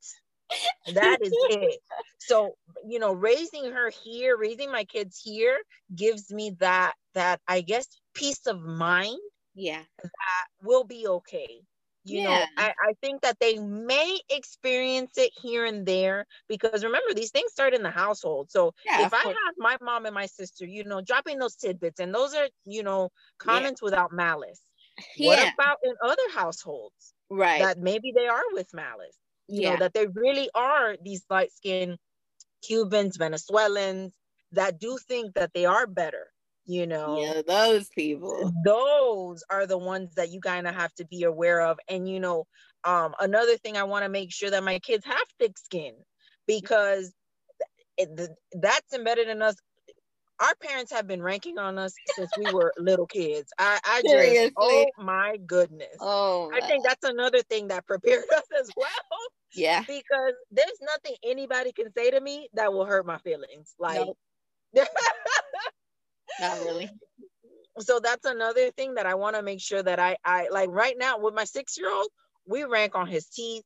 S2: That is it. So, you know, raising her here, raising my kids here gives me that that I guess peace of mind
S1: Yeah.
S2: That will be okay. You yeah. know, I, I think that they may experience it here and there because remember, these things start in the household. So yeah, if I course. have my mom and my sister, you know, dropping those tidbits, and those are, you know, comments yeah. without malice. What about in other households?
S1: Right.
S2: That maybe they are with malice. You know, that they really are these light skinned Cubans, Venezuelans that do think that they are better you know
S1: yeah those people
S2: those are the ones that you kind of have to be aware of and you know um another thing i want to make sure that my kids have thick skin because it, that's embedded in us our parents have been ranking on us since we were little kids. I, I just, oh my goodness.
S1: Oh,
S2: I think that's another thing that prepared us as well.
S1: Yeah.
S2: Because there's nothing anybody can say to me that will hurt my feelings. Like, nope.
S1: Not really.
S2: So that's another thing that I want to make sure that I I like right now with my six year old, we rank on his teeth.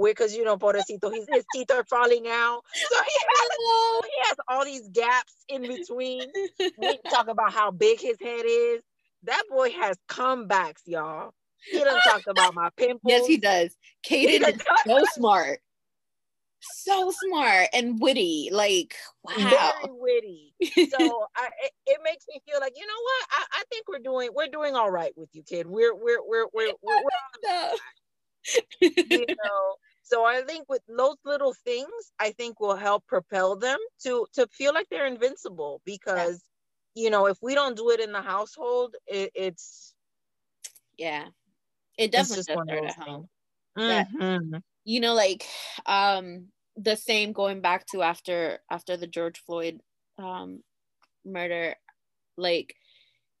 S2: Because you know, pobrecito, his, his teeth are falling out. So he has, he has all these gaps in between. We talk about how big his head is. That boy has comebacks, y'all. He doesn't talk about my pimples.
S1: Yes, he does. Kaden is so smart so smart and witty. Like, wow.
S2: Very witty. So I, it, it, makes me feel like, you know what? I, I think we're doing we're doing all right with you, kid. We're we're we're we're we're, we're you know. So I think with those little things, I think will help propel them to to feel like they're invincible because yeah. you know, if we don't do it in the household, it, it's
S1: yeah. It definitely does start at home. Mm-hmm. You know, like um the same going back to after after the George Floyd um, murder, like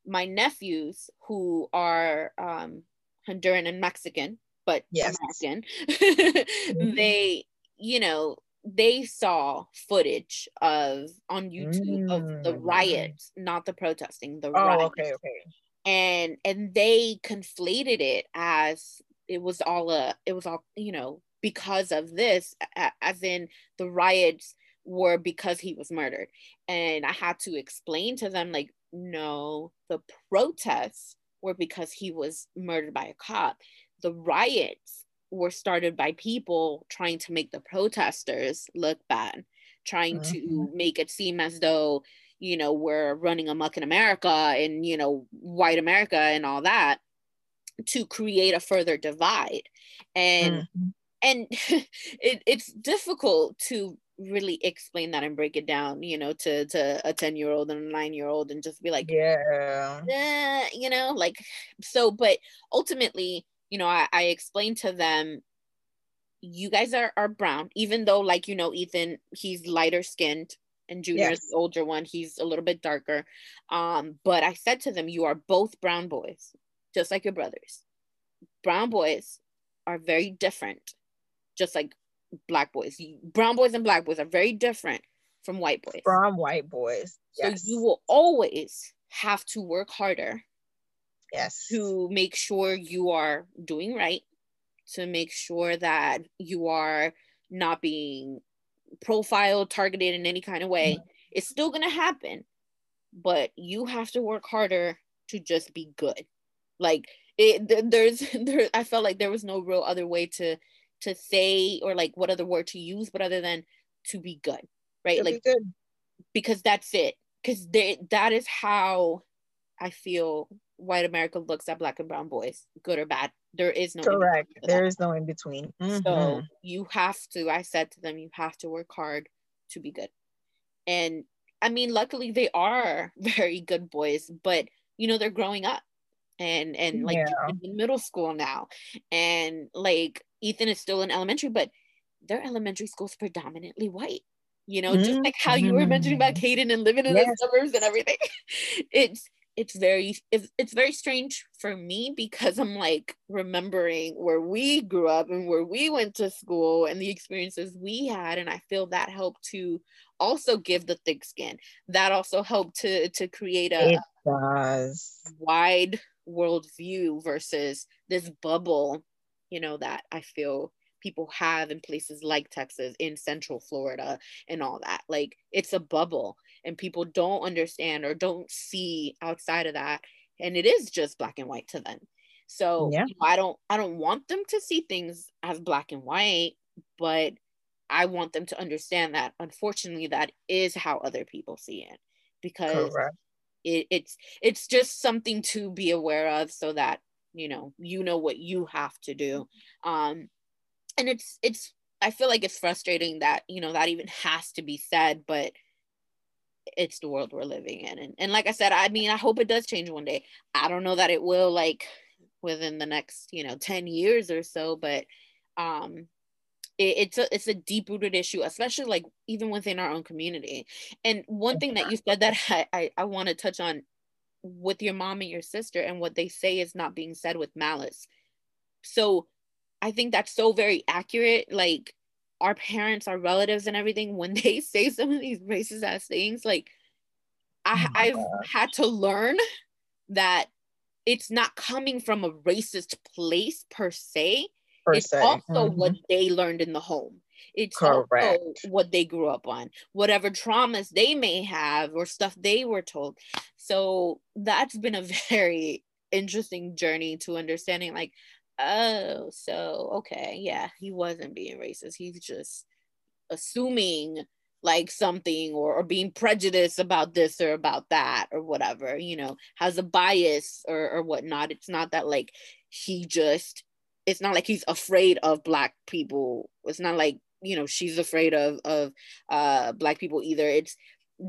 S1: my nephews who are um, Honduran and Mexican, but yes. American, mm-hmm. they you know they saw footage of on YouTube mm. of the mm. riots, not the protesting, the oh, riots.
S2: Okay, okay.
S1: And and they conflated it as it was all a it was all you know because of this, as in the riots were because he was murdered. And I had to explain to them, like, no, the protests were because he was murdered by a cop. The riots were started by people trying to make the protesters look bad, trying mm-hmm. to make it seem as though, you know, we're running amok in America and, you know, white America and all that to create a further divide. And mm-hmm and it, it's difficult to really explain that and break it down you know to to a 10 year old and a 9 year old and just be like
S2: yeah
S1: eh, you know like so but ultimately you know i, I explained to them you guys are, are brown even though like you know ethan he's lighter skinned and junior yes. the older one he's a little bit darker um but i said to them you are both brown boys just like your brothers brown boys are very different just like black boys. Brown boys and black boys are very different from white boys.
S2: From white boys.
S1: Yes. So you will always have to work harder.
S2: Yes.
S1: To make sure you are doing right, to make sure that you are not being profiled, targeted in any kind of way. Mm-hmm. It's still going to happen, but you have to work harder to just be good. Like it, there's there, I felt like there was no real other way to to say or like what other word to use but other than to be good right? Like be good. because that's it. Because that is how i feel white america looks at black and brown boys good or bad. There is no
S2: correct. there is no in between.
S1: Mm-hmm. so you have to i said to them you have to work hard to be good. And i mean luckily they are very good boys but you know they're growing up and and like yeah. in middle school now. And like ethan is still in elementary but their elementary school's predominantly white you know mm-hmm. just like how you were mentioning about mm-hmm. Kaden and living in yes. the suburbs and everything it's it's very it's, it's very strange for me because i'm like remembering where we grew up and where we went to school and the experiences we had and i feel that helped to also give the thick skin that also helped to to create a wide worldview versus this bubble, you know, that I feel people have in places like Texas, in Central Florida, and all that. Like it's a bubble, and people don't understand or don't see outside of that. and it is just black and white to them so yeah. you know, i don't i don't want them to see things as black and white but i want them to understand that unfortunately that is how other people see it because it, it's it's just something to be aware of so that you know you know what you have to do. Um and it's it's i feel like it's frustrating that you know that even has to be said but it's the world we're living in. And, and like i said i mean i hope it does change one day. I don't know that it will like within the next you know 10 years or so but um it, it's a it's a deep rooted issue especially like even within our own community. And one thing that you said that i i, I want to touch on with your mom and your sister and what they say is not being said with malice so i think that's so very accurate like our parents our relatives and everything when they say some of these racist ass things like I, oh i've gosh. had to learn that it's not coming from a racist place per se per it's se. also mm-hmm. what they learned in the home it's Correct. also what they grew up on whatever traumas they may have or stuff they were told. So that's been a very interesting journey to understanding like oh so okay yeah he wasn't being racist. He's just assuming like something or, or being prejudiced about this or about that or whatever you know has a bias or, or whatnot. It's not that like he just it's not like he's afraid of black people. It's not like you know she's afraid of of uh black people either. It's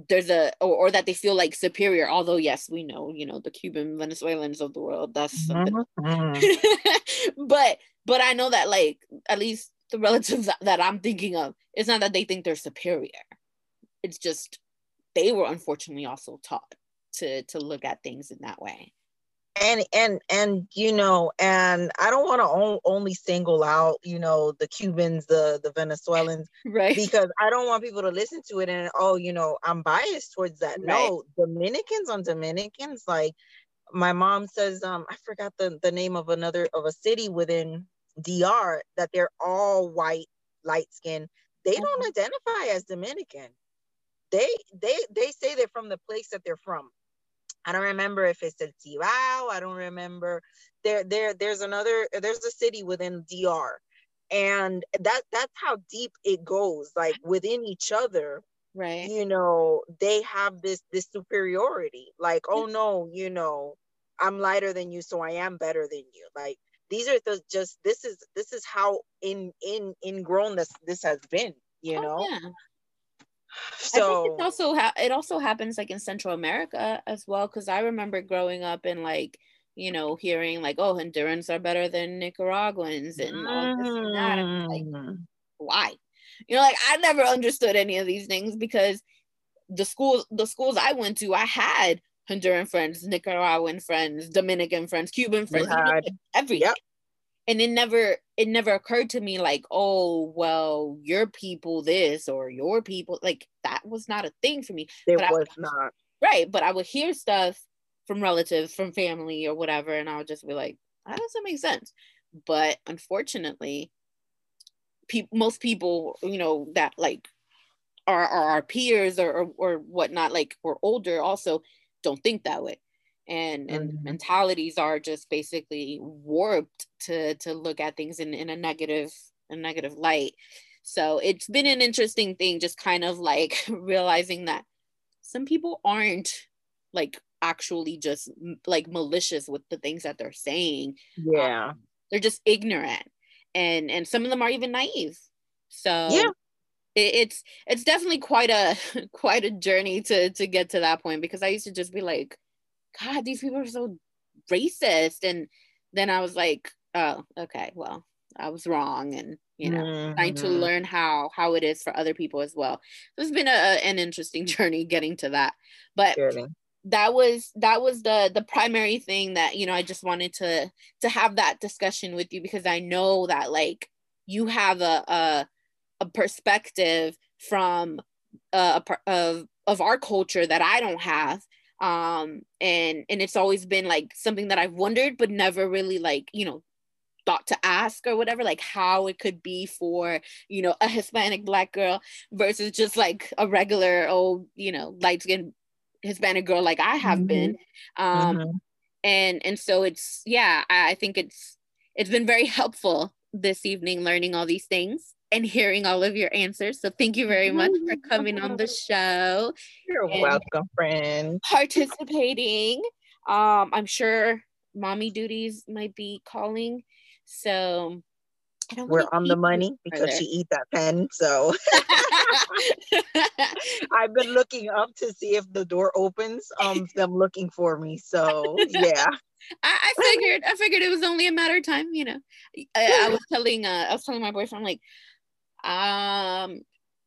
S1: there's a or, or that they feel like superior although yes we know you know the cuban venezuelans of the world that's mm-hmm. but but i know that like at least the relatives that i'm thinking of it's not that they think they're superior. It's just they were unfortunately also taught to to look at things in that way
S2: and and and you know and i don't want to only single out you know the cubans the the venezuelans
S1: right.
S2: because i don't want people to listen to it and oh you know i'm biased towards that. Right. no dominicans on dominicans like my mom says um i forgot the the name of another of a city within dr that they're all white light skin they don't mm-hmm. identify as dominican. They they they say they're from the place that they're from I don't remember if it's El Cibao. I don't remember. There, there, there's another. There's a city within DR, and that that's how deep it goes. Like within each other,
S1: right?
S2: You know, they have this this superiority. Like, oh no, you know, I'm lighter than you, so I am better than you. Like these are the just this is this is how in in ingrown this this has been. You oh, know. Yeah
S1: so it also ha- it also happens like in Central America as well because I remember growing up and like you know hearing like oh Hondurans are better than Nicaraguans and all this and that. And like, mm. why? You know, like I never understood any of these things because the schools the schools I went to, I had Honduran friends, Nicaraguan friends, Dominican friends, Cuban friends, everything. Yep and it never it never occurred to me like oh well your people this or your people like that was not a thing for me
S2: it but was would, not.
S1: Right but i would hear stuff from relatives from family or whatever and i would just be like that doesn't make sense. But unfortunately pe- most people you know that like are, are our peers or, or or whatnot like we're older also don't think that way and and mm-hmm. mentalities are just basically warped to to look at things in, in a negative a negative light. So it's been an interesting thing just kind of like realizing that some people aren't like actually just like malicious with the things that they're saying.
S2: Yeah. um,
S1: they're just ignorant and and some of them are even naive. So
S2: yeah
S1: it, it's it's definitely quite a quite a journey to to get to that point because i used to just be like God, these people are so racist. And then I was like, oh, okay, well, I was wrong. And, you know, mm-hmm. trying to mm-hmm. learn how how it is for other people as well. So it's been a, an interesting journey getting to that. But that was that was the the primary thing that you know I just wanted to to have that discussion with you because I know that like you have a a, a perspective from uh, a, of of our culture that I don't have um and and it's always been like something that i've wondered but never really like you know thought to ask or whatever like how it could be for you know a hispanic black girl versus just like a regular old you know light skinned hispanic girl like i have mm-hmm. been um mm-hmm. and and so it's yeah I, I think it's it's been very helpful this evening learning all these things and hearing all of your answers. So thank you very much for coming on the show.
S2: You're welcome, friend.
S1: Participating. Um, I'm sure mommy duties might be calling. So
S2: we're on the money because she eat that pen. So I've been looking up to see if the door opens. Um, them looking for me. So yeah.
S1: I, I, figured I figured it was only a matter of time, you know. I, I was telling uh, I was telling my boyfriend, like, um,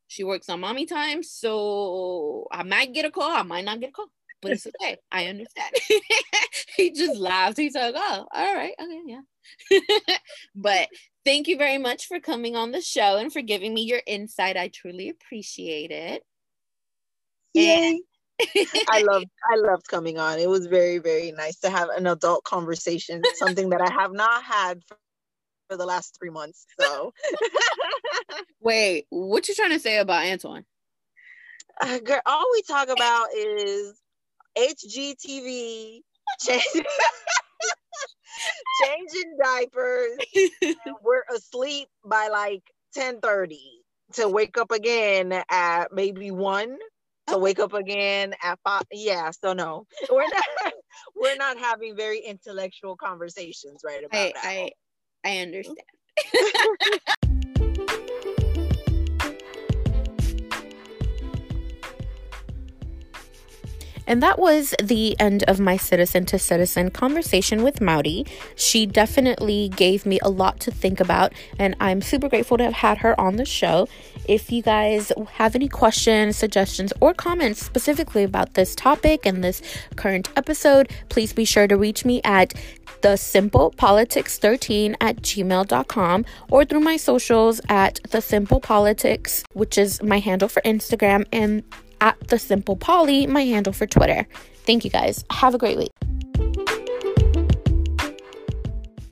S1: she works on mommy time, so I might get a call, I might not get a call, but it's okay. I understand. he just laughed. He's like, oh, all right, okay, yeah. but thank you very much for coming on the show and for giving me your insight. I truly appreciate it.
S2: Yay. I loved I loved coming on. It was very, very nice to have an adult conversation, something that I have not had for, the last three months. So
S1: wait, what you trying to say about Antoine?
S2: Uh, girl, all we talk about is HGTV, change, changing diapers. we're asleep by like 10 30 to wake up again at maybe one to wake up again at five. Yeah, so no, we're not we're not having very intellectual conversations right about I.
S1: I I understand. And that was the end of my citizen to citizen conversation with Maudy. She definitely gave me a lot to think about, and I'm super grateful to have had her on the show. If you guys have any questions, suggestions, or comments specifically about this topic and this current episode, please be sure to reach me at the simple politics 13 at gmail.com or through my socials at the simple politics which is my handle for instagram and at the simple poly, my handle for Twitter. Thank you guys. Have a great week.